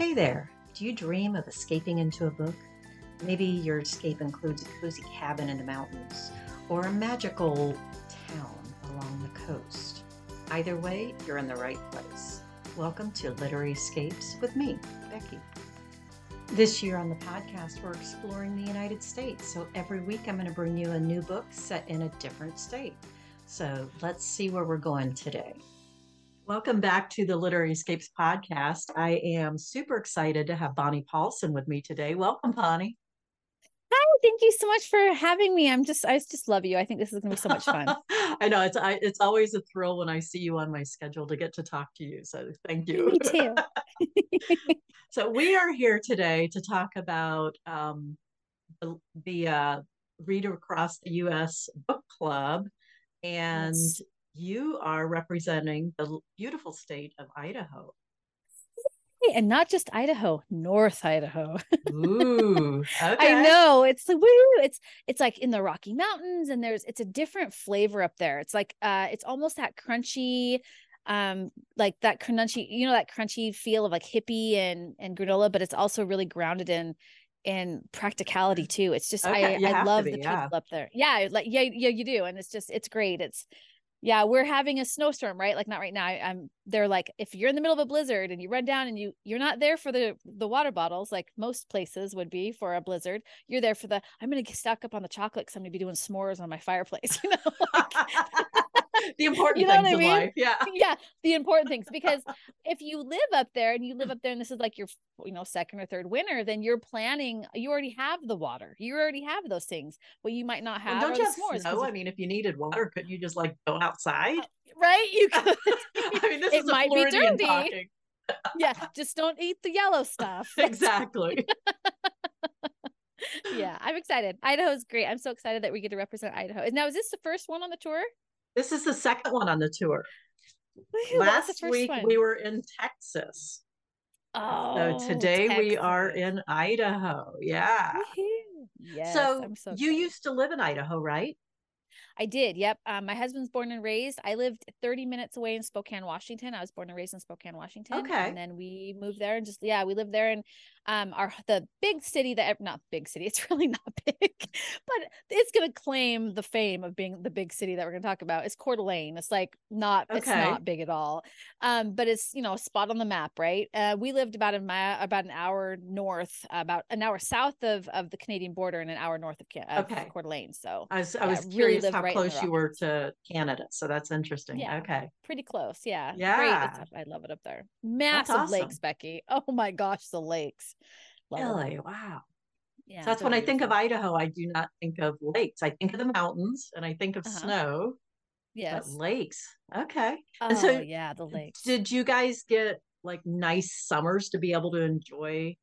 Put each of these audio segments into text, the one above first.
Hey there, do you dream of escaping into a book? Maybe your escape includes a cozy cabin in the mountains or a magical town along the coast. Either way, you're in the right place. Welcome to Literary Escapes with me, Becky. This year on the podcast, we're exploring the United States. So every week, I'm going to bring you a new book set in a different state. So let's see where we're going today. Welcome back to the Literary Escapes podcast. I am super excited to have Bonnie Paulson with me today. Welcome, Bonnie. Hi, thank you so much for having me. I'm just, I just love you. I think this is going to be so much fun. I know it's, I, it's always a thrill when I see you on my schedule to get to talk to you. So thank you. Me too. so we are here today to talk about um, the, the uh, Reader Across the U.S. Book Club, and yes you are representing the beautiful state of Idaho. And not just Idaho, North Idaho. Ooh, okay. I know it's like woo. It's it's like in the Rocky Mountains, and there's it's a different flavor up there. It's like uh, it's almost that crunchy, um, like that crunchy, you know, that crunchy feel of like hippie and and granola, but it's also really grounded in in practicality too. It's just okay, I I love be, the people up there. Yeah, like yeah yeah you do, and it's just it's great. It's yeah we're having a snowstorm right? Like not right now I, am they're like if you're in the middle of a blizzard and you run down and you you're not there for the the water bottles like most places would be for a blizzard you're there for the i'm gonna get stuck up on the chocolate because i'm gonna be doing s'mores on my fireplace you know like, the important you know things I mean? life. Yeah. Yeah. The important things. Because if you live up there and you live up there and this is like your, you know, second or third winter, then you're planning, you already have the water. You already have those things. Well, you might not have. Well, don't you have snow? I mean, if you needed water, couldn't you just like go outside? Uh, right. You could. I mean, this it is might be dirty. Talking. yeah. Just don't eat the yellow stuff. exactly. yeah, I'm excited. Idaho's great. I'm so excited that we get to represent Idaho. Now, is this the first one on the tour? This is the second one on the tour. Last week one? we were in Texas. Oh, so today Texas. we are in Idaho. Yeah. Yes, so, so you used to live in Idaho, right? I did. Yep. Um, my husband's born and raised. I lived 30 minutes away in Spokane, Washington. I was born and raised in Spokane, Washington. Okay. And then we moved there and just yeah, we lived there and um our the big city that not big city, it's really not big, but it's gonna claim the fame of being the big city that we're gonna talk about. It's Coeur d'Alene. It's like not okay. it's not big at all. Um, but it's you know a spot on the map, right? Uh, we lived about a mile, about an hour north, about an hour south of of the Canadian border and an hour north of, of okay. Coeur d'Alene. So I was I was curious really how right close you were to Canada. So that's interesting. Yeah, okay. Pretty close. Yeah. Yeah. I love it up there. Massive awesome. lakes, Becky. Oh my gosh, the lakes. Love really? Wow. Yeah. So that's when I think of Idaho, I do not think of lakes. I think of the mountains and I think of uh-huh. snow. Yes. But lakes. Okay. Oh, and so yeah, the lakes. Did you guys get like nice summers to be able to enjoy?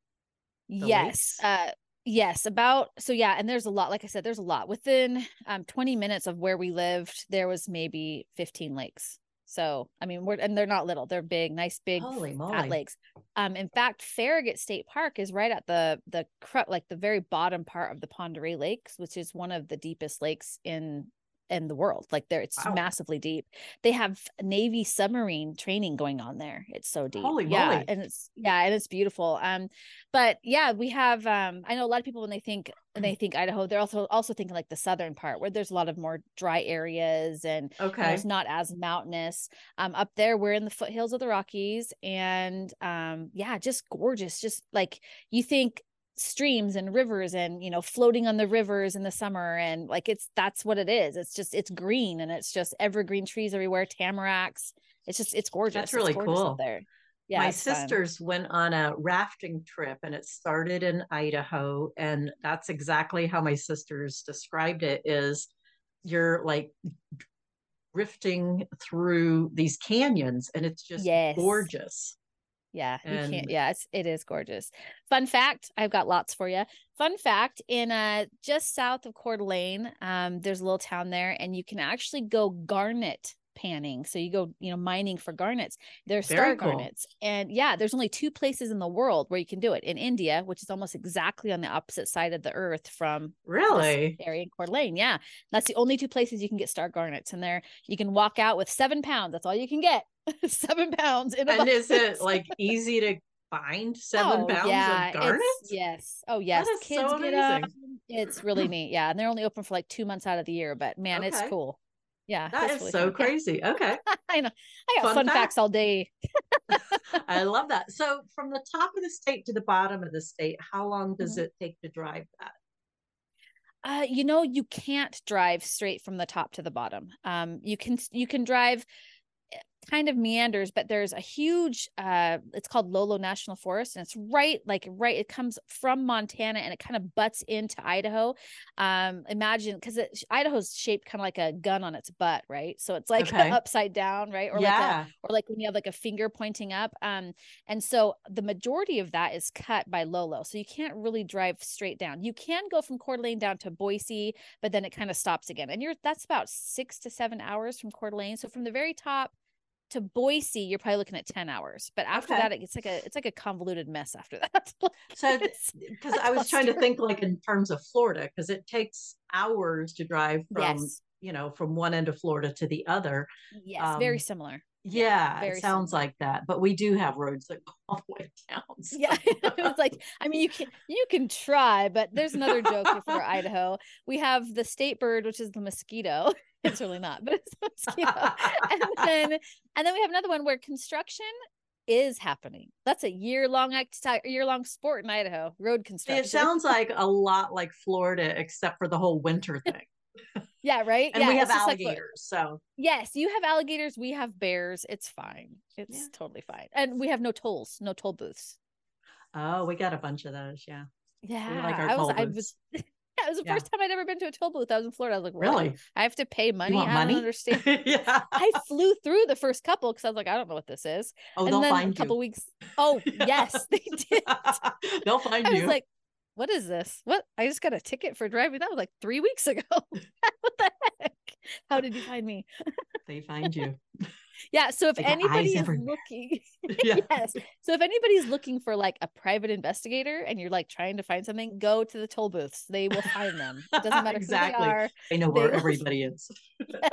yes. Lakes? Uh yes about so yeah and there's a lot like i said there's a lot within um 20 minutes of where we lived there was maybe 15 lakes so I mean, we're and they're not little; they're big, nice, big fat lakes. Um, in fact, Farragut State Park is right at the the like the very bottom part of the d'Oreille Lakes, which is one of the deepest lakes in in the world. Like there, it's wow. massively deep. They have Navy submarine training going on there. It's so deep. Holy yeah, moly. and it's yeah, and it's beautiful. Um, but yeah, we have. Um, I know a lot of people when they think when they think Idaho, they're also also thinking like the southern part where there's a lot of more dry areas and okay, it's not as mountainous. Um, up there we're in the foothills of the Rockies, and um, yeah, just gorgeous. Just like you think streams and rivers and you know floating on the rivers in the summer and like it's that's what it is. It's just it's green and it's just evergreen trees everywhere tamaracks. It's just it's gorgeous. That's really gorgeous cool. there. Yeah my sisters fun. went on a rafting trip and it started in idaho and that's exactly how my sisters described it is you're like drifting through these canyons and it's just yes. gorgeous yeah, and... you can't. Yeah, it's, it is gorgeous. Fun fact: I've got lots for you. Fun fact: in uh just south of Coeur d'Alene, um, there's a little town there, and you can actually go garnet panning. So you go, you know, mining for garnets. There's star cool. garnets. And yeah, there's only two places in the world where you can do it. In India, which is almost exactly on the opposite side of the earth from really area in Coeur d'Alene. Yeah. That's the only two places you can get star garnets. And there you can walk out with seven pounds. That's all you can get. seven pounds and is it like easy to find seven Oh, pounds yeah, of garnet? it's yes. Oh yes. Kids so get amazing. 'em. It's really neat. Yeah. And they're only open for like two months out of the year, but man, it's cool. Yeah. that is really so fun. Yeah. crazy. Okay. I know. I got Fun fun, fact. facts all day. I love that. So from the top of the state to the bottom of the state, how long does Mhm. it take to drive that? Uh, you know, you can't drive straight from the top to the bottom. Um, you can you can drive kind of meanders, but there's a huge uh it's called Lolo National Forest and it's right like right it comes from Montana and it kind of butts into Idaho. Um imagine because Idaho's shaped kind of like a gun on its butt, right? So it's like Okay. upside down, right? Or like a yeah. or like when you have like a finger pointing up. Um, and so the majority of that is cut by Lolo. So you can't really drive straight down. You can go from Coeur d'Alene down to Boise, but then it kind of stops again. And you're that's about six to seven hours from Coeur d'Alene. So from the very top to Boise, you're probably looking at 10 hours. But after Okay. that, it's like a it's like a convoluted mess after that. So It's- because I was trying to think like in terms of Florida, because it takes hours to drive from yes. you know from one end of Florida to the other. Yes, very um, similar. Yeah, very it sounds similar. like that. But we do have roads that go all the way down. so- Yeah, it's like I mean you can you can try, but there's another joke for Idaho. We have the state bird, which is the mosquito. It's really not, but it's the mosquito. and then and then we have another one where construction is happening. That's a year long act year long sport in Idaho. Road construction. it sounds like a lot like Florida, except for the whole winter thing. Yeah, right. And yeah, we have just like alligators, so yes, you have alligators. We have bears. It's fine. It's Yeah. totally fine. And we have no tolls, no toll booths. oh, we got a bunch of those. Yeah, Yeah, like our I was. toll I was. Yeah, it was the Yeah. first time I'd ever been to a toll booth. I was in Florida. I was like, what? really. I have to pay money. want I money? don't understand. yeah. I flew through the first couple because I was like, I don't know what this is. Oh, and they'll then find a couple you. weeks. Oh, yes, they did. they'll find I was you. like, what is this? What? I just got a ticket for driving. That was like three weeks ago. what the heck? How did you find me? they find you. Yeah. So if anybody is everywhere. looking, Yeah. yes. So if anybody's looking for like a private investigator and you're like trying to find something, go to the toll booths. They will find them. It doesn't matter Exactly. who they are. They know They where will- everybody is. Yes.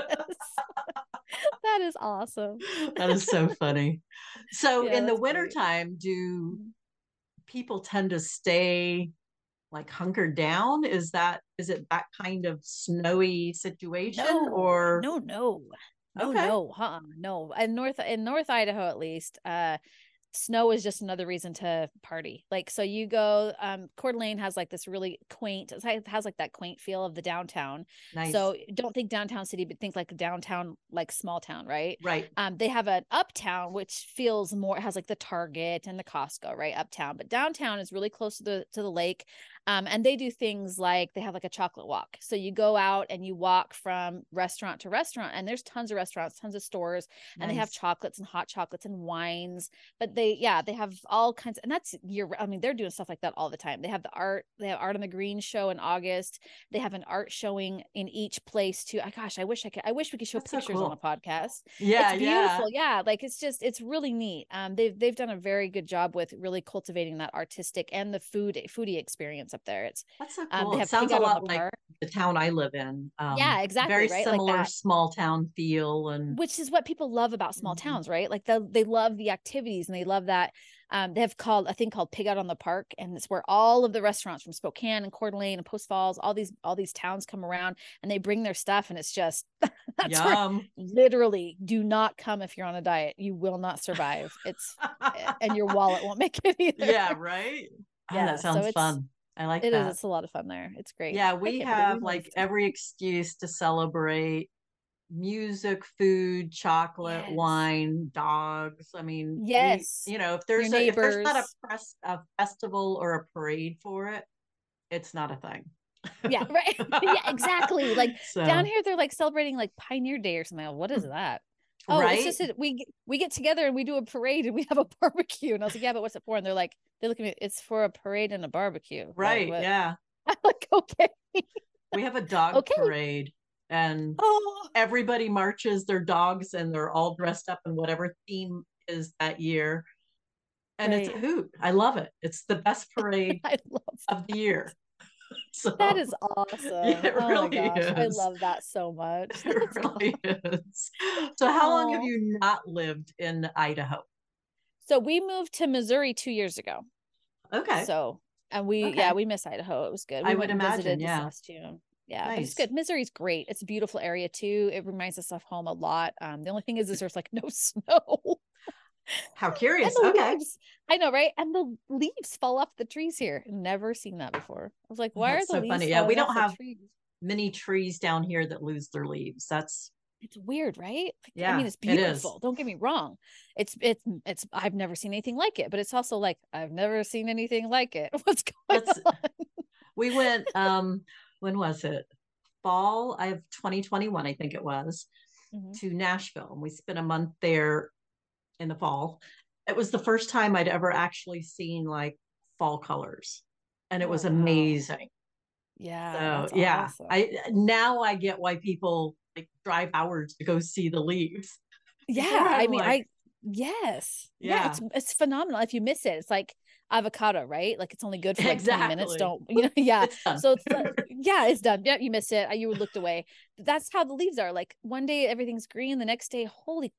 that is awesome. that is so funny. So Yeah, in the wintertime, do Mhm. people tend to stay like hunkered down? Is that is it that kind of snowy situation or no, no, no, Okay. no, huh? No, in North in North Idaho at least, uh, snow is just another reason to party. Like, so you go, um, Coeur d'Alene has like this really quaint, it has like that quaint feel of the downtown. nice? So don't think downtown city, but think like a downtown, like small town, right? right. Um, they have an uptown which feels more has like the Target and the Costco, right? Uptown, but downtown is really close to the to the lake. Um, and they do things like they have like a chocolate walk. So you go out and you walk from restaurant to restaurant, and there's tons of restaurants, tons of stores, and they have chocolates and hot chocolates and wines. But they, yeah, they have all kinds, and that's year. I mean, they're doing stuff like that all the time. They have the art, they have art on the green show in August. They have an art showing in each place too. I gosh, I wish I could. I wish we could show That's so pictures on cool. a podcast Yeah, it's yeah. beautiful yeah. like it's just it's really neat um they've they've done a very good job with really cultivating that artistic and the food foodie experience up there it's That's so um cool. they it sounds a lot the like the town I live in. Um, Yeah, exactly, Very right? Similar that. small town feel and which is what people love about small Mhm. towns right like the, they love the activities and they love that um, they have called a thing called pig out on the park and it's where all of the restaurants from spokane and Coeur d'Alene and post falls all these all these towns come around and they bring their stuff and it's just yum. literally do not come if you're on a diet you will not survive it's and your wallet won't make it either yeah, right. Oh, Yeah, that sounds it's- fun. I like It is. It's a lot of fun there. It's great. Yeah, we have like every excuse to celebrate music, food, chocolate, Yes. wine, dogs. I mean, we- Yes. you know, if there's a, if there's not a press a festival or a parade for it, it's not a thing. yeah, right. yeah, exactly. Like so, down here, they're like celebrating like Pioneer Day or something. What is hmm. that? Oh, right? it's just that we we get together and we do a parade and we have a barbecue. And I was like, yeah, but what's it for? And they're like, they look at me. It's for a parade and a barbecue. Right. what- Yeah. I'm like, okay. We have a dog Okay. parade and Oh, everybody marches their dogs and they're all dressed up in whatever theme is that year. And it's a hoot. I love it. It's the best parade of the year. So that. Is awesome. it oh really my gosh, I love that so much. it really is. So how long have you not lived in Idaho? So we moved to Missouri two years ago. Okay. So and we Okay. yeah we miss Idaho. It was good. We I would imagine, yeah. Yeah, but it's good. Missouri's great. It's a beautiful area too. It reminds us of home a lot. Um, the only thing is, is there's like no snow. How curious. Okay. leaves, I know, right? And the leaves fall off the trees here. Never seen that before. I was like, why That's are the so leaves funny. Yeah, we don't have- trees? Many trees down here that lose their leaves. That's It's weird, right? Like, I mean, it's it beautiful. Don't get me wrong. It's it's it's. I've never seen anything like it, but it's also like I've never seen anything like it. What's going That's- on? we went um when was it? Fall of 2021, I think it was, Mhm. to Nashville. And we spent a month there in the fall. It was the first time I'd ever actually seen like fall colors. And it was amazing. Yeah. So yeah, awesome. I now I get why people like drive hours to go see the leaves. yeah i mean like- i yes yeah. it's it's phenomenal if you miss it it's like avocado right like it's only good for like 20 minutes don't you know yeah It's so it's like, yeah it's done yeah you missed it you looked away that's how the leaves are like one day everything's green the next day holy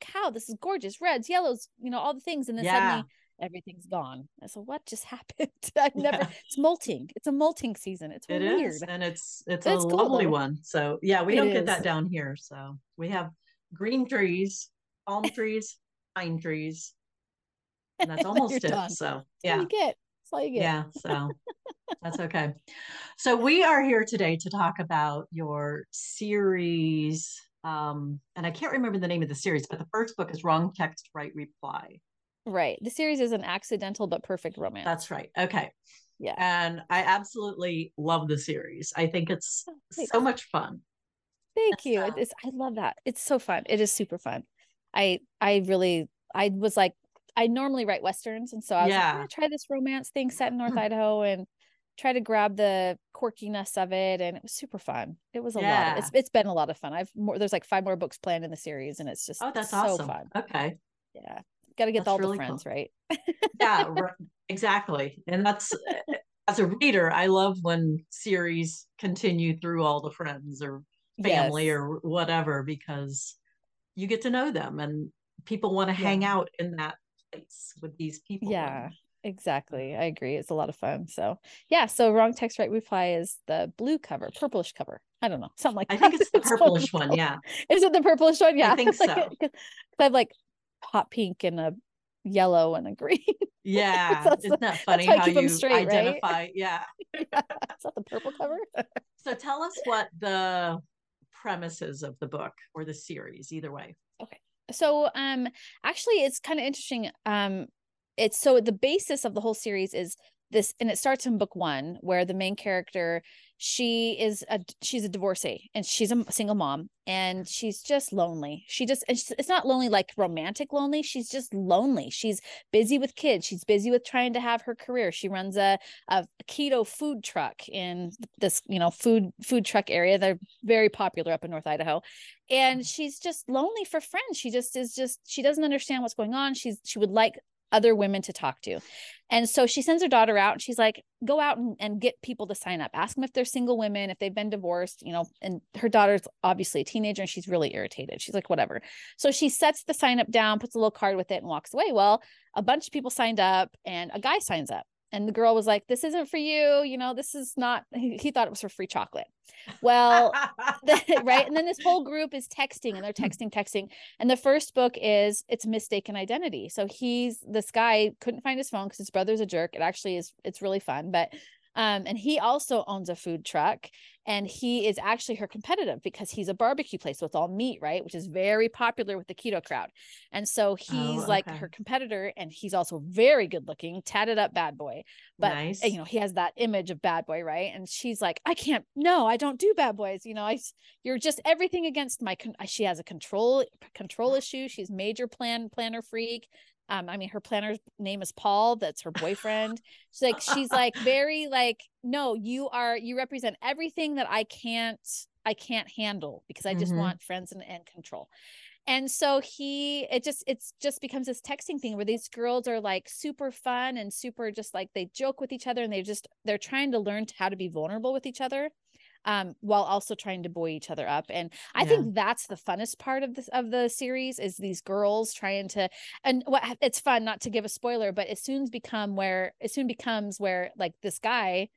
cow this is gorgeous reds yellows you know all the things and then Yeah. suddenly everything's gone so what just happened i've never Yeah. it's molting it's a molting season it's It weird is, and it's it's a it's cool, lovely though. one. So yeah, we It don't get that down here. So we have green trees, palm trees, pine trees, and that's almost it. done. So That's all yeah, you get that's all you get yeah. So that's okay. So we are here today to talk about your series, um, and I can't remember the name of the series, but the first book is Wrong Text, Right Reply. Right. The series is an accidental but perfect romance. That's right. Okay. Yeah. And I absolutely love the series. I think it's Oh, so much fun. Thank you. so- It's I love that. It's so fun. It is super fun. I I really I was like I normally write westerns and so I was like, I'm gonna try this romance thing set in North Idaho and try to grab the quirkiness of it and it was super fun. It was a lot. Of, it's it's been a lot of fun. I've more there's like five more books planned in the series and it's just Oh, that's so awesome. fun. Okay. Yeah. Got to get That's all really the cool. friends, right? Yeah, r- exactly. And that's eh, as a reader, I love when series continue through all the friends or family Yes. or whatever because you get to know them and people want to hang out in that place with these people. Yeah, exactly. I agree. It's a lot of fun. So yeah, so wrong text right reply is the blue cover, purplish cover. I don't know, something like I that. think it's the It's purplish one. Yeah. Is it the purplish one? Yeah, I think Like, so. 'cause- I have like hot pink and a yellow and a green. Yeah. That's Isn't that funny how how, you straight, right? identify? Yeah. Is that the purple cover? So tell us what the premises of the book or the series, either way. Okay. So um actually it's kind of interesting um it's so the basis of the whole series is this and it starts in book one where the main character she is a she's a divorcee and she's a single mom and she's just lonely. She just it's not lonely like romantic lonely she's just lonely. She's busy with kids she's busy with trying to have her career. She runs a, a keto food truck in this you know food food truck area. They're very popular up in north idaho. And mm. she's just lonely for friends. She just is just she doesn't understand what's going on. She's she would like other women to talk to. And so she sends her daughter out and she's like go out and, and get people to sign up. Ask them if they're single women if they've been divorced you know and her daughter's obviously a teenager and she's really irritated. She's like whatever. So she sets the sign up down puts a little card with it and walks away. Well a bunch of people signed up and a guy signs up and the girl was like this isn't for you you know this is not he, he thought it was for free chocolate. Well the- right and then this whole group is texting and they're texting texting and the first book is it's mistaken identity. So he's this guy couldn't find his phone because his brother's a jerk it actually is it's really fun but um and he also owns a food truck and he is actually her competitive because he's a barbecue place so it's all meat right which is very popular with the keto crowd. And so he's Oh, like her competitor and he's also very good looking tatted up bad boy. But nice. you know he has that image of bad boy right? And she's like i can't no i don't do bad boys you know I, you're just everything against my con- she has a control control issue she's major plan planner freak um i mean her planner's name is paul that's her boyfriend. She's like she's like very like no you are you represent everything that i can't i can't handle because i just Mhm. want friends and, and control. And so he it just it's just becomes this texting thing where these girls are like super fun and super just like they joke with each other and they just they're trying to learn how to be vulnerable with each other um, while also trying to buoy each other up. And I Yeah. think that's the funnest part of this of the series is these girls trying to and what it's fun not to give a spoiler, but it soon become where it soon becomes where like this guy,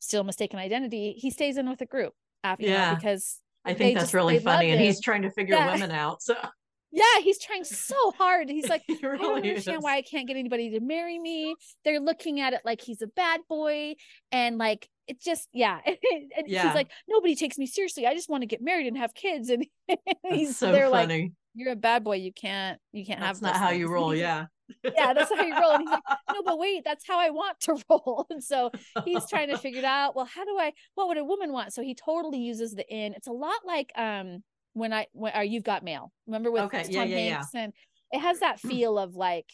still mistaken identity, he stays in with a group. After, know, Yeah. because I think that's just- really funny. And he's trying to figure Yeah. women out. So yeah, he's trying so hard. He's like, he I don't understand is. why I can't get anybody to marry me. They're looking at it like he's a bad boy. And like, it just, yeah. and Yeah. he's like, nobody takes me seriously. I just want to get married and have kids. And he's, so they're like, you're a bad boy. You can't, you can't That's have not how you roll. Yeah. yeah, that's how you roll. And he's like, no, but wait, that's how I want to roll. And so he's trying to figure it out. Well, how do I, what would a woman want? So he totally uses the in. It's a lot like, um, when I, when, or you've got mail. Remember with Okay, Tom yeah, yeah, yeah. And it has that feel of like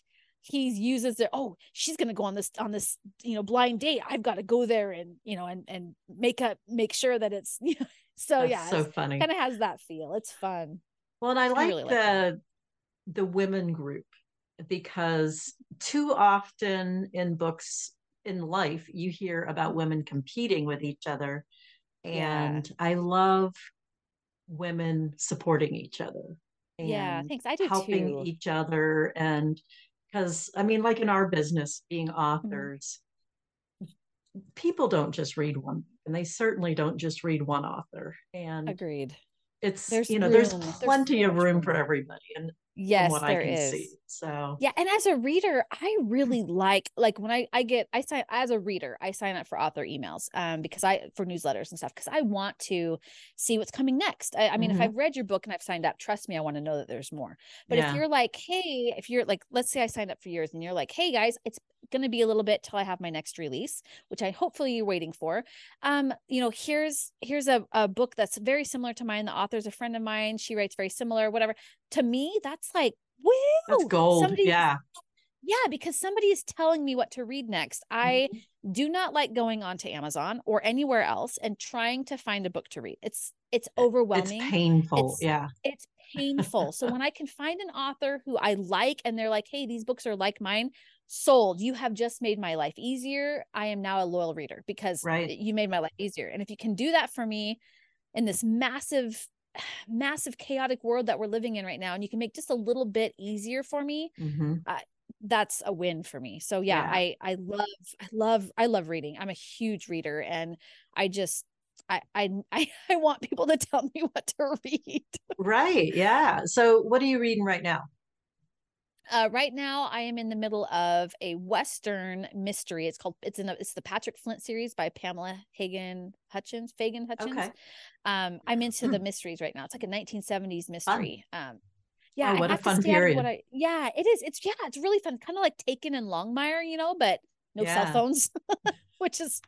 he uses it oh she's gonna go on this on this you know blind date i've got to go there and you know and and make up make sure that it's you know so That's yeah so funny. kind of has that feel it's fun Well, and I like really like the that. the women group because too often in books in life you hear about women competing with each other Yeah. and I love women supporting each other yeah thanks i do helping too each other and because I mean like in our business being Mm-hmm. authors people don't just read one and they certainly don't just read one author and agreed it's There's you know there's room. There's plenty so of room room. for everybody and yes there is see. So yeah and as a reader i really like like when i i get i sign as a reader i sign up for author emails um because i for newsletters and stuff because i want to see what's coming next i, I mean Mhm. if i've read your book and i've signed up trust me i want to know that there's more but yeah, if you're like hey if you're like let's say i signed up for yours and you're like hey guys it's going to be a little bit till i have my next release which i hopefully you're waiting for um you know here's here's a, a book that's very similar to mine the author's a friend of mine she writes very similar whatever to me that's like woo that's gold. somebody yeah. yeah, because somebody is telling me what to read next. I Mhm. do not like going onto Amazon or anywhere else and trying to find a book to read. It's it's overwhelming. It's painful. It's- yeah. It's painful. so when I can find an author who I like and they're like, "Hey, these books are like mine." Sold. You have just made my life easier. I am now a loyal reader because Right. you made my life easier. And if you can do that for me in this massive massive chaotic world that we're living in right now and you can make just a little bit easier for me Mhm. that's a win for me. So yeah, Yeah. I I love I love I love reading. I'm a huge reader and I just I I, I want people to tell me what to read. Right. Yeah. So what are you reading right now? Uh, right now, I am in the middle of a Western mystery. It's called it's in the it's the Patrick Flint series by Pamela Hagen Hutchins Fagan Hutchins. Okay. Um, I'm into Hmm. the mysteries right now. It's like a 1970s mystery. Um, yeah, Oh, what a fun period. I yeah, it is. It's yeah, it's really fun. Kind of like Taken and Longmire, you know, but no cell phones, which is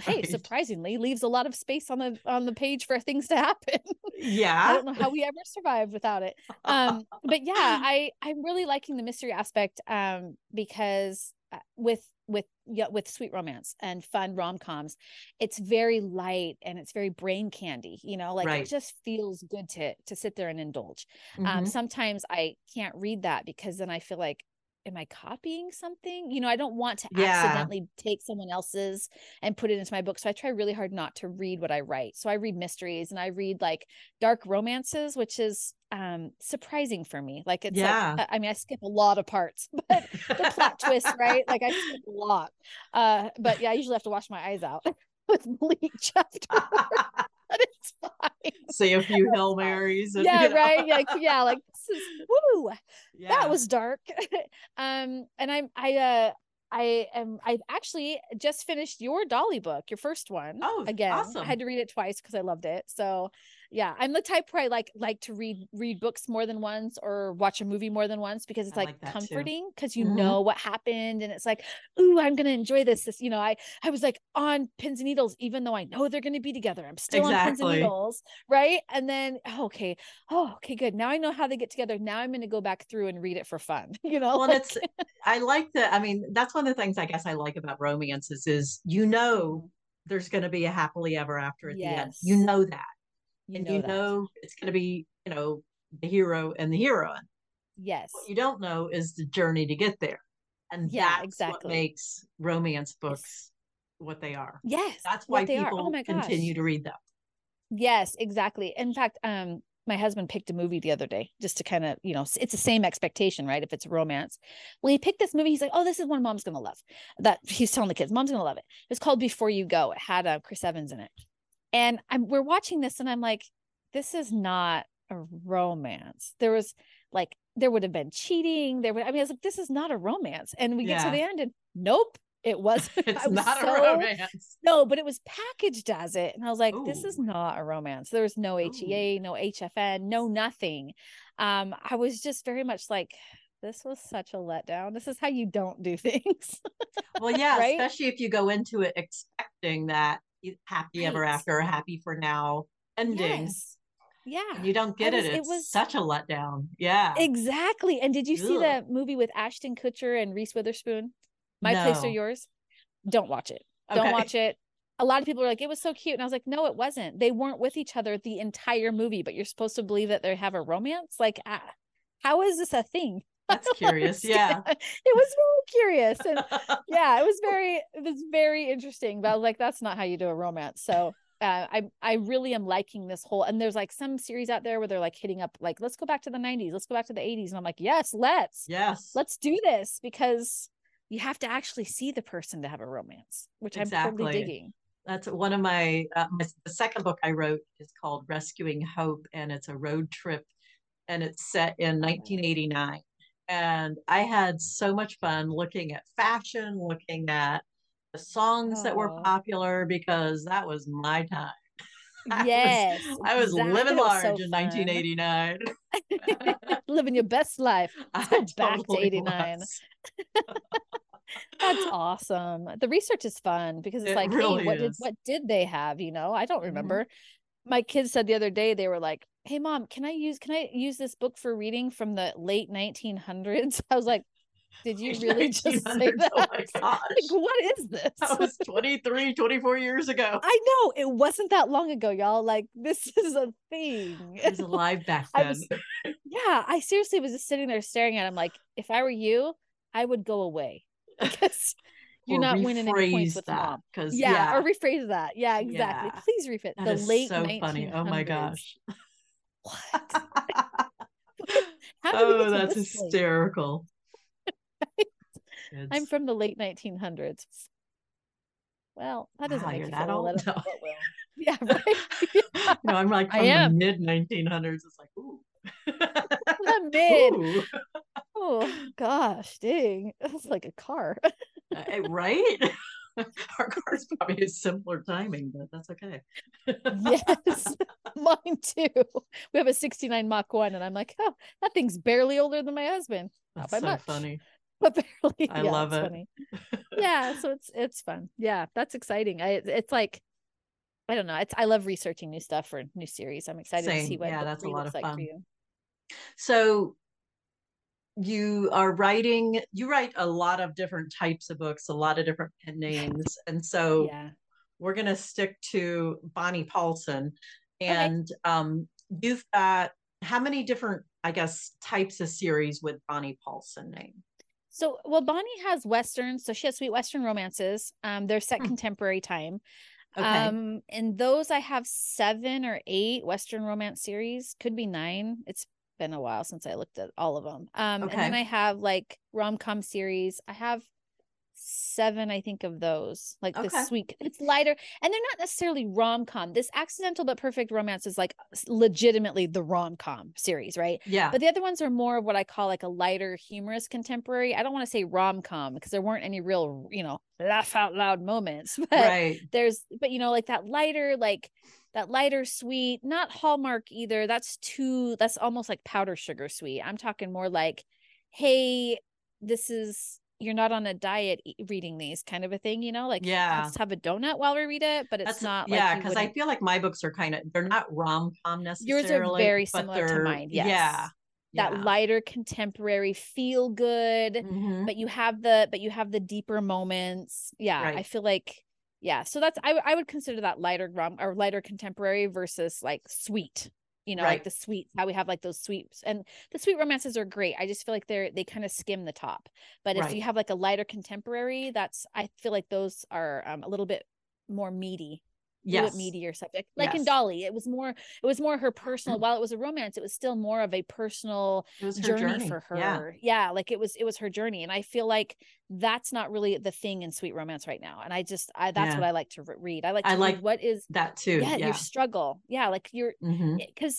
hey, Right. surprisingly leaves a lot of space on the on the page for things to happen. Yeah. I don't know how we ever survived without it. Um, but yeah, I I'm really liking the mystery aspect um because uh, with with yeah with sweet romance and fun rom-coms it's very light and it's very brain candy you know like Right. it just feels good to to sit there and indulge um Mhm. sometimes i can't read that because then i feel like am i copying something you know i don't want to Yeah. accidentally take someone else's and put it into my book so i try really hard not to read what i write so i read mysteries and i read like dark romances which is um surprising for me like it's Yeah. like i mean i skip a lot of parts but the plot twist right like i skip a lot uh but yeah i usually have to wash my eyes out with bleach afterwards but it's fine Say a few Hail Marys. and, yeah you know. right like yeah like this is woo Yeah. that was dark. Um and i'm i uh i am i actually just finished your dolly book your first one Oh, again. I had to read it twice because i loved it. So yeah i'm the type where i like like to read read books more than once or watch a movie more than once because it's I like, like comforting because you Mhm. know what happened and it's like ooh i'm gonna enjoy this this you know i i was like on pins and needles even though i know they're gonna be together. I'm still on pins and needles right? And then oh, okay oh okay good. Now i know how they get together. Now i'm gonna go back through and read it for fun you know well, like- it's I like that. I mean, that's one of the things I guess I like about romances is you know there's going to be a happily ever after at the end. You know that, you and know you that. know it's going to be you know the hero and the heroine. yes What you don't know is the journey to get there, and Yeah, that's what exactly. makes romance books what they are. yes That's what why they are. people oh continue to read them. Yes, exactly. In fact, um, my husband picked a movie the other day just to kind of, you know, it's the same expectation, right? If it's a romance. Well, he picked this movie. He's like, oh, this is one mom's going to love. That he's telling the kids, mom's going to love it. It's called Before You Go. It had uh, Chris Evans in it. And I'm, we're watching this and I'm like, this is not a romance. There was like, there would have been cheating. There would, I mean, I was like, this is not a romance. And we get to the end and nope, it was. It's was not so- a romance. no, but it was packaged as it. And I was like, this is not a romance. There was no HEA, no HFN, no nothing. Um, I was just very much like, this was such a letdown. This is how you don't do things. Well, yeah, Right? especially if you go into it expecting that happy ever Right. after, happy for now endings. yes. Yeah. And you don't get was- it. it was- such a letdown. Yeah. Exactly. And did you see Ugh. the movie with Ashton Kutcher and Reese Witherspoon? My Place or Yours? Don't watch it. Don't watch it. A lot of people were like, it was so cute. And I was like, no, it wasn't. They weren't with each other the entire movie, but you're supposed to believe that they have a romance. Like, ah, how is this a thing? That's curious. Yeah. It was curious. And yeah, it was very, it was very interesting. But like, that's not how you do a romance. So uh, I I really am liking this whole and there's like some series out there where they're like hitting up like let's go back to the 90s let's go back to the 80s and I'm like yes let's yes. let's do this because you have to actually see the person to have a romance which I'm totally Exactly. digging That's one of my, uh, my the second book I wrote is called Rescuing Hope, and it's a road trip, and it's set in 1989. And I had so much fun looking at fashion, looking at the songs that were popular because that was my time. I was- yes I was exactly. living was so large in 1989. living your best life I go back to totally 89. That's awesome. The research is fun because it's It like, really hey, what did what did they have? You know, I don't Mhm. remember. My kids said the other day they were like, "Hey, mom, can I use can I use this book for reading from the late 1900s?" I was like, "Did you really just say that? Oh my Like, what is this?" That was 23, 24 years ago. I know it wasn't that long ago, y'all. Like this is a thing. I was alive back I then. was- yeah, I seriously was just sitting there staring at him like, if I were you, I would go away because you're not winning any points with that, mom. 'cause, Yeah, yeah, or rephrase that. Yeah, exactly. Yeah. Please rephrase that the is late so funny. Oh my gosh. What? How oh, that's hysterical. I'm from the late 1900s. Well, that doesn't Wow, make you that old. I old? don't know No. Yeah, right. no, I'm like I from the mid 1900s. It's like, ooh. the mid. Ooh. Oh gosh, dang. That's like a car. Uh, right? Our car's probably a simpler timing, but that's okay. yes, mine too. We have a 69 Mach 1, and I'm like, oh, that thing's barely older than my husband. Not That's by so much. funny. But barely. I Yeah, love it. funny. Yeah, so it's it's fun. Yeah, that's exciting. I it's like I don't know. It's I love researching new stuff for new series. I'm excited to see what Yeah, that's a lot looks of like for fun. you. So you are writing, you write a lot of different types of books, a lot of different pen names. And so Yeah. we're going to stick to Bonnie Paulson. And um, you've got how many different, I guess, types of series with Bonnie Paulson name? So, well, Bonnie has westerns, so she has sweet western romances. Um, they're set Hmm. contemporary time. Okay. Um, and those I have seven or eight western romance series, could be nine. It's been a while since I looked at all of them. Um, and then I have like rom com series. I have seven, I think, of those. Like Okay. the sweet, it's lighter, and they're not necessarily rom com. This accidental but perfect romance is like legitimately the rom com series, right? yeah. But the other ones are more of what I call like a lighter, humorous contemporary. I don't want to say rom com because there weren't any real, you know, laugh out loud moments. But right. there's, but you know, like that lighter, like that lighter sweet, not Hallmark either. That's too, that's almost like powder sugar sweet. I'm talking more like, hey, this is, you're not on a diet e- reading these kind of a thing, you know, like Yeah. let's have a donut while we read it, but it's That's not yeah, like because I feel like my books are kind of they're not rom com necessarily. Yours are very similar to mine, yes. Yeah. that yeah. lighter contemporary feel good. Mhm. but you have the but you have the deeper moments yeah i feel like yeah so that's i, I would consider that lighter rom or lighter contemporary versus like sweet you know like the sweets, how we have like those sweets and the sweet romances are great i just feel like they're they kind of skim the top but if you have like a lighter contemporary that's i feel like those are um, a little bit more meaty yes. meatier subject. Like yes. in Dolly, it was more it was more her personal while it was a romance, it was still more of a personal journey, journey, for her. Yeah. yeah, like it was it was her journey. And I feel like that's not really the thing in sweet romance right now. And I just I that's yeah. what I like to read. I like to I like what is that too. Yeah, yeah. your struggle. Yeah, like you're because mm-hmm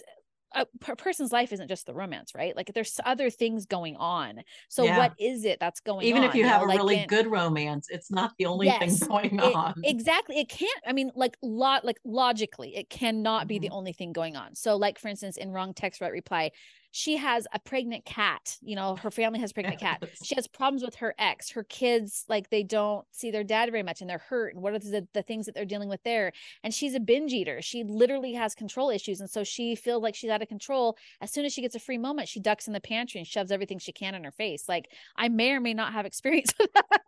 a person's life isn't just the romance, right? Like there's other things going on. So yeah. what is it that's going Even on? Even if you, you have know, a like really good romance, it's not the only yes, thing going it, on. Exactly. It can't, I mean, like lot like logically, it cannot mm-hmm. be the mm-hmm. only thing going on. So like for instance, in wrong text right reply, she has a pregnant cat you know her family has pregnant cat. She has problems with her ex. Her kids like they don't see their dad very much and they're hurt and what are the, the things that they're dealing with there? And she's a binge eater. She literally has control issues and so she feels like she's out of control. As soon as she gets a free moment she ducks in the pantry and shoves everything she can in her face. Like i may or may not have experience with that.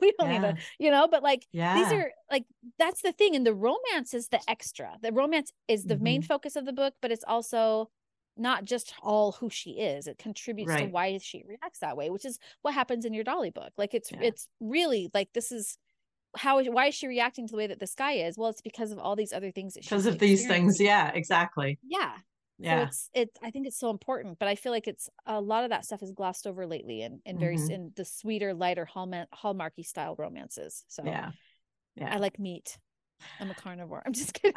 We don't yeah. even you know but like yeah. these are like that's the thing and the romance is the extra. The romance is the mm-hmm. main focus of the book but it's also not just all who she is it contributes right. to why she reacts that way which is what happens in your dolly book like it's yeah. it's really like this is how is why is she reacting to the way that this guy is? Well it's because of all these other things because of these things yeah exactly. Yeah. Yeah. so it's it i think it's so important but i feel like it's a lot of that stuff is glossed over lately and and very mm-hmm. in the sweeter lighter hallmark hallmarky style romances so yeah. Yeah. I like meat i'm a carnivore. I'm just kidding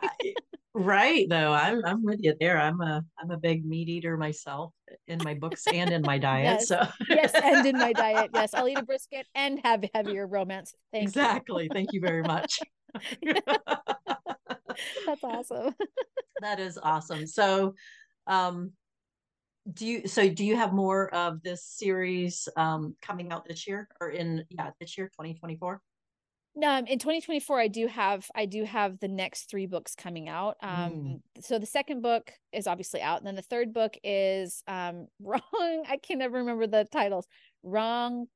Right though, I'm I'm with you there. I'm a I'm a big meat eater myself in my books and in my diet. yes. So yes, and in my diet, yes, I'll eat a brisket and have heavier romance. Thank exactly. You. Thank you very much. That's awesome. that is awesome. So, um, do you so do you have more of this series um coming out this year or in yeah this year 2024 um, in 2024 i do have i do have the next three books coming out um mm. so the second book is obviously out and then the third book is um wrong i can never remember the titles wrong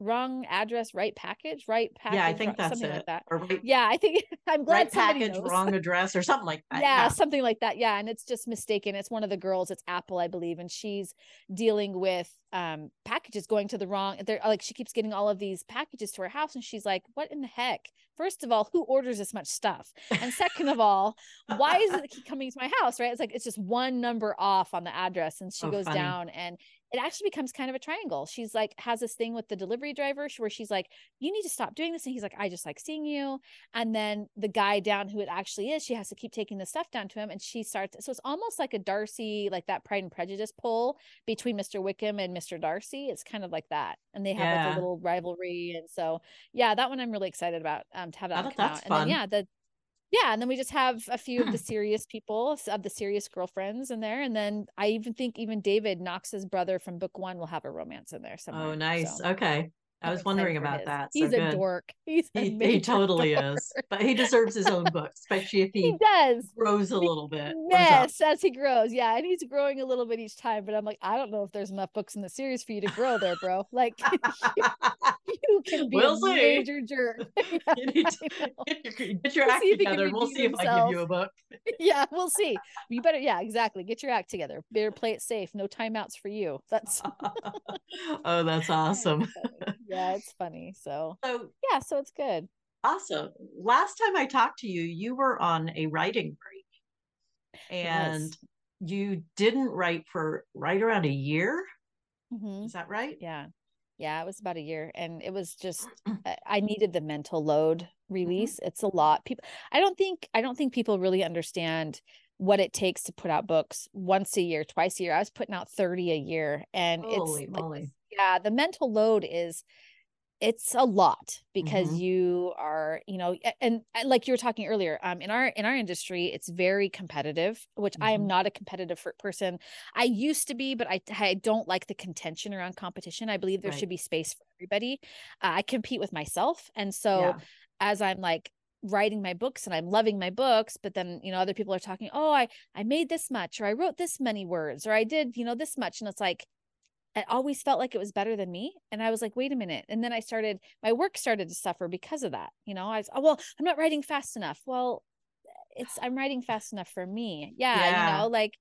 wrong address, right package, right package. Yeah, I think that's something it. like that. Right, yeah, I think I'm glad right package, knows. wrong address, or something like that. Yeah, yeah, something like that. Yeah, and it's just mistaken. It's one of the girls. It's Apple, I believe, and she's dealing with um packages going to the wrong. They're like she keeps getting all of these packages to her house, and she's like, "What in the heck?" First of all, who orders this much stuff? And second of all, why is it coming to my house? Right? It's like it's just one number off on the address, and she oh, goes funny. down and it actually becomes kind of a triangle. She's like has this thing with the delivery driver where she's like, "You need to stop doing this," and he's like, "I just like seeing you." And then the guy down who it actually is, she has to keep taking the stuff down to him, and she starts. So it's almost like a Darcy, like that Pride and Prejudice pull between Mr. Wickham and Mr. Darcy. It's kind of like that, and they have yeah. like a little rivalry, and so yeah, that one I'm really excited about um to have that oh, come out. Fun. And then yeah, the yeah and then we just have a few of the hmm. serious people of the serious girlfriends in there and then i even think even david knox's brother from book one will have a romance in there oh, somewhere oh nice so. okay I was wondering about that. So he's good. a dork. He's a he, he totally dork. is, but he deserves his own book, especially if he, he does grows a little bit. Yes, as he grows, yeah, and he's growing a little bit each time. But I'm like, I don't know if there's enough books in the series for you to grow there, bro. Like, you, you can be we'll a see. major jerk. to get your, get your we'll act together. We'll see himself. if I give you a book. yeah, we'll see. You better, yeah, exactly. Get your act together. Better play it safe. No timeouts for you. That's. oh, that's awesome. Yeah, it's funny. So, so yeah, so it's good. Awesome. Last time I talked to you, you were on a writing break, and you didn't write for right around a year. Mm-hmm. Is that right? Yeah. Yeah, it was about a year and it was just I needed the mental load mm-hmm. release. Mm-hmm. It's a lot. People I don't think I don't think people really understand what it takes to put out books once a year, twice a year. I was putting out 30 a year and Holy it's moly. Yeah, the mental load is it's a lot because mm-hmm. you are you know and, and, like you were talking earlier um in our in our industry it's very competitive which mm-hmm. i am mm-hmm. not a competitive person i used to be but i i don't like the contention around competition i believe there right. should be space for everybody uh, i compete with myself and so yeah. as i'm like writing my books and I'm loving my books but then you know other people are talking oh I I made this much or I wrote this many words or I did you know this much and it's like it always felt like it was better than me and i was like wait a minute and then i started my work started to suffer because of that you know i was oh well i'm not writing fast enough well it's i'm writing fast enough for me yeah, yeah. you know like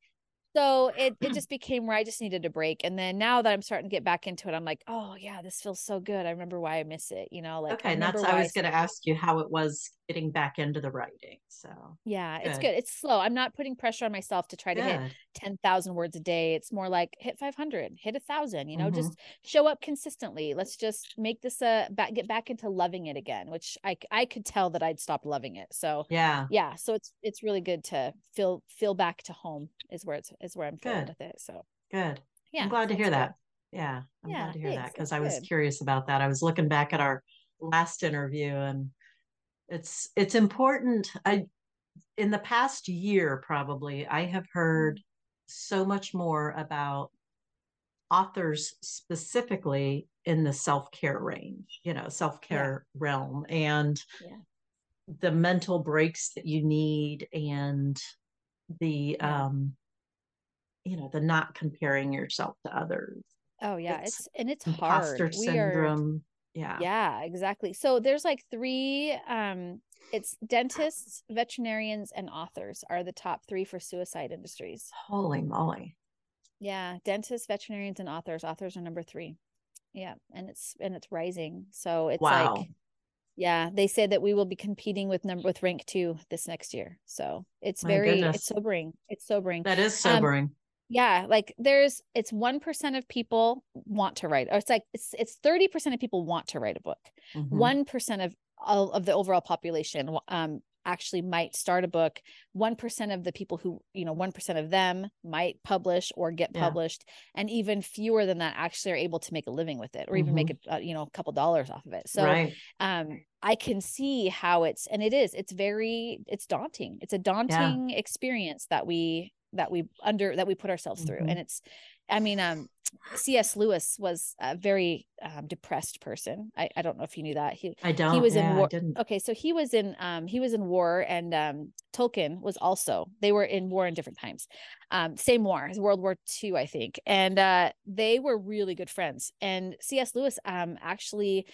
so it it just became where I just needed a break. And then now that I'm starting to get back into it, I'm like, oh yeah, this feels so good. I remember why I miss it. You know, like okay, and that's I was going to ask you how it was getting back into the writing. So yeah, good. it's good. It's slow. I'm not putting pressure on myself to try to good. hit ten thousand words a day. It's more like hit five hundred, hit a thousand. You know, mm-hmm. just show up consistently. Let's just make this a back get back into loving it again, which I I could tell that I'd stopped loving it. So yeah, yeah. So it's it's really good to feel feel back to home is where it's is where I'm good. with it. So good. Yeah. I'm glad to hear good. that. Yeah. I'm yeah, glad to hear thanks. that because I was curious about that. I was looking back at our last interview and it's it's important. I in the past year probably I have heard mm-hmm. so much more about authors specifically in the self-care range, you know, self-care yeah. realm and yeah. the mental breaks that you need and the um you know the not comparing yourself to others. Oh yeah it's, it's and it's imposter hard. Syndrome are, yeah. Yeah exactly. So there's like three um it's dentists veterinarians and authors are the top three for suicide industries. Holy moly. Yeah dentists veterinarians and authors. Authors are number three. Yeah and it's and it's rising. So it's wow. like yeah they say that we will be competing with number with rank two this next year. So it's My very goodness. it's sobering. It's sobering. That is um, sobering. um, yeah like there's it's 1% of people want to write or it's like it's it's 30% of people want to write a book mm-hmm. 1% of all of the overall population um actually might start a book 1% of the people who you know 1% of them might publish or get yeah. published and even fewer than that actually are able to make a living with it or even mm-hmm. make a uh, you know a couple dollars off of it so right. um i can see how it's and it is it's very it's daunting it's a daunting yeah. experience that we that we under that we put ourselves through. Mm-hmm. and it's i mean um cs lewis was a very um, depressed person. I, I don't know if you knew that. He i don't. he was yeah, in war okay so he was in um he was in war and um tolkien was also they were in war in different times. Um same war world war ii i think. And uh they were really good friends. And cs lewis um actually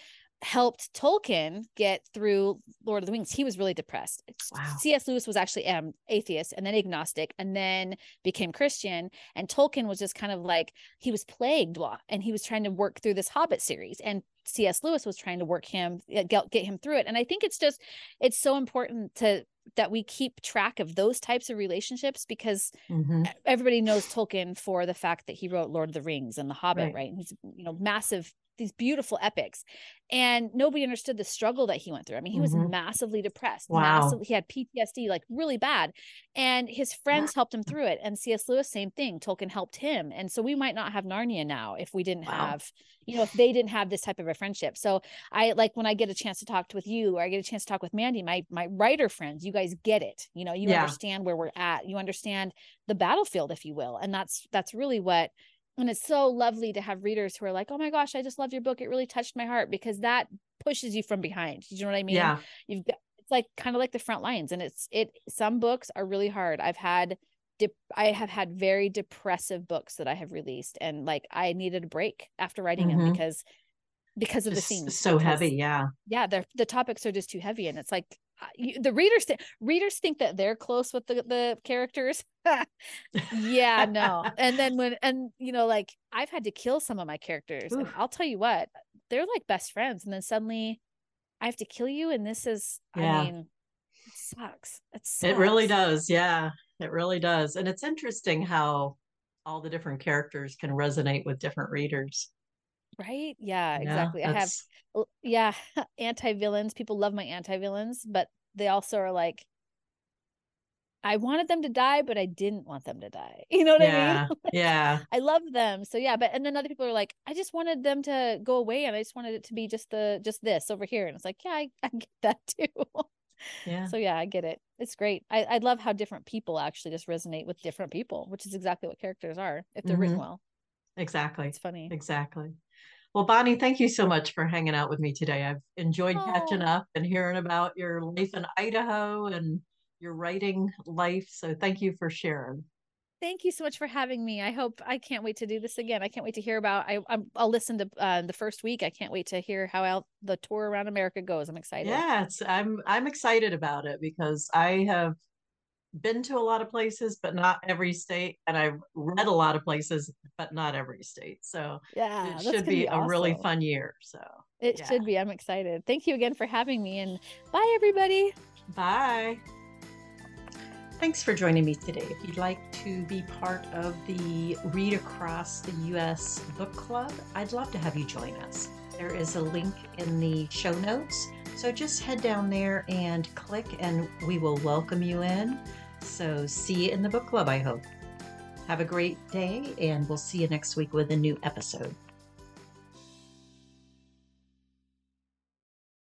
helped Tolkien get through Lord of the Rings. He was really depressed. Wow. C.S. Lewis was actually um, atheist and then agnostic and then became Christian. And Tolkien was just kind of like he was plagued and he was trying to work through this Hobbit series. And C.S. Lewis was trying to work him get, get him through it. And I think it's just it's so important to that we keep track of those types of relationships because mm-hmm. everybody knows Tolkien for the fact that he wrote Lord of the Rings and The Hobbit, right? right? And he's you know massive these beautiful epics and nobody understood the struggle that he went through i mean he mm-hmm. was massively depressed wow. massively he had ptsd like really bad and his friends helped him through it and cs lewis same thing tolkien helped him and so we might not have narnia now if we didn't wow. have you know if they didn't have this type of a friendship so i like when i get a chance to talk with you or i get a chance to talk with mandy my my writer friends you guys get it you know you yeah. understand where we're at you understand the battlefield if you will and that's that's really what and it's so lovely to have readers who are like oh my gosh i just loved your book. It really touched my heart because that pushes you from behind. You know what i mean? Yeah. You've got it's like kind of like the front lines and it's it some books are really hard. I've had de- i have had very depressive books that i have released and like i needed a break after writing mm-hmm. them because because of just the scenes so because, heavy yeah. Yeah the the topics are just too heavy and it's like the readers th- readers think that they're close with the the characters yeah no and then when and you know like i've had to kill some of my characters Oof. and i'll tell you what they're like best friends and then suddenly i have to kill you and this is yeah. i mean it sucks it sucks. it really does yeah it really does and it's interesting how all the different characters can resonate with different readers right yeah, yeah exactly i have yeah anti-villains people love my anti-villains but they also are like I wanted them to die, but I didn't want them to die. You know what yeah, I mean? yeah. I love them. So yeah, but and then other people are like, I just wanted them to go away and I just wanted it to be just the just this over here. And it's like, yeah, I, I get that too. Yeah. So yeah, I get it. It's great. I, I love how different people actually just resonate with different people, which is exactly what characters are if they're mm-hmm. written well. Exactly. It's funny. Exactly. Well, Bonnie, thank you so much for hanging out with me today. I've enjoyed oh. catching up and hearing about your life in Idaho and your writing life. So thank you for sharing. Thank you so much for having me. I hope I can't wait to do this again. I can't wait to hear about. I i will listen to uh, the first week. I can't wait to hear how out the tour around America goes. I'm excited. Yeah, I'm I'm excited about it because I have been to a lot of places, but not every state. And I've read a lot of places, but not every state. So yeah, it should be, be awesome. a really fun year. So it yeah. should be. I'm excited. Thank you again for having me and bye everybody. Bye. Thanks for joining me today. If you'd like to be part of the Read Across the US Book Club, I'd love to have you join us. There is a link in the show notes. So just head down there and click, and we will welcome you in. So, see you in the book club, I hope. Have a great day, and we'll see you next week with a new episode.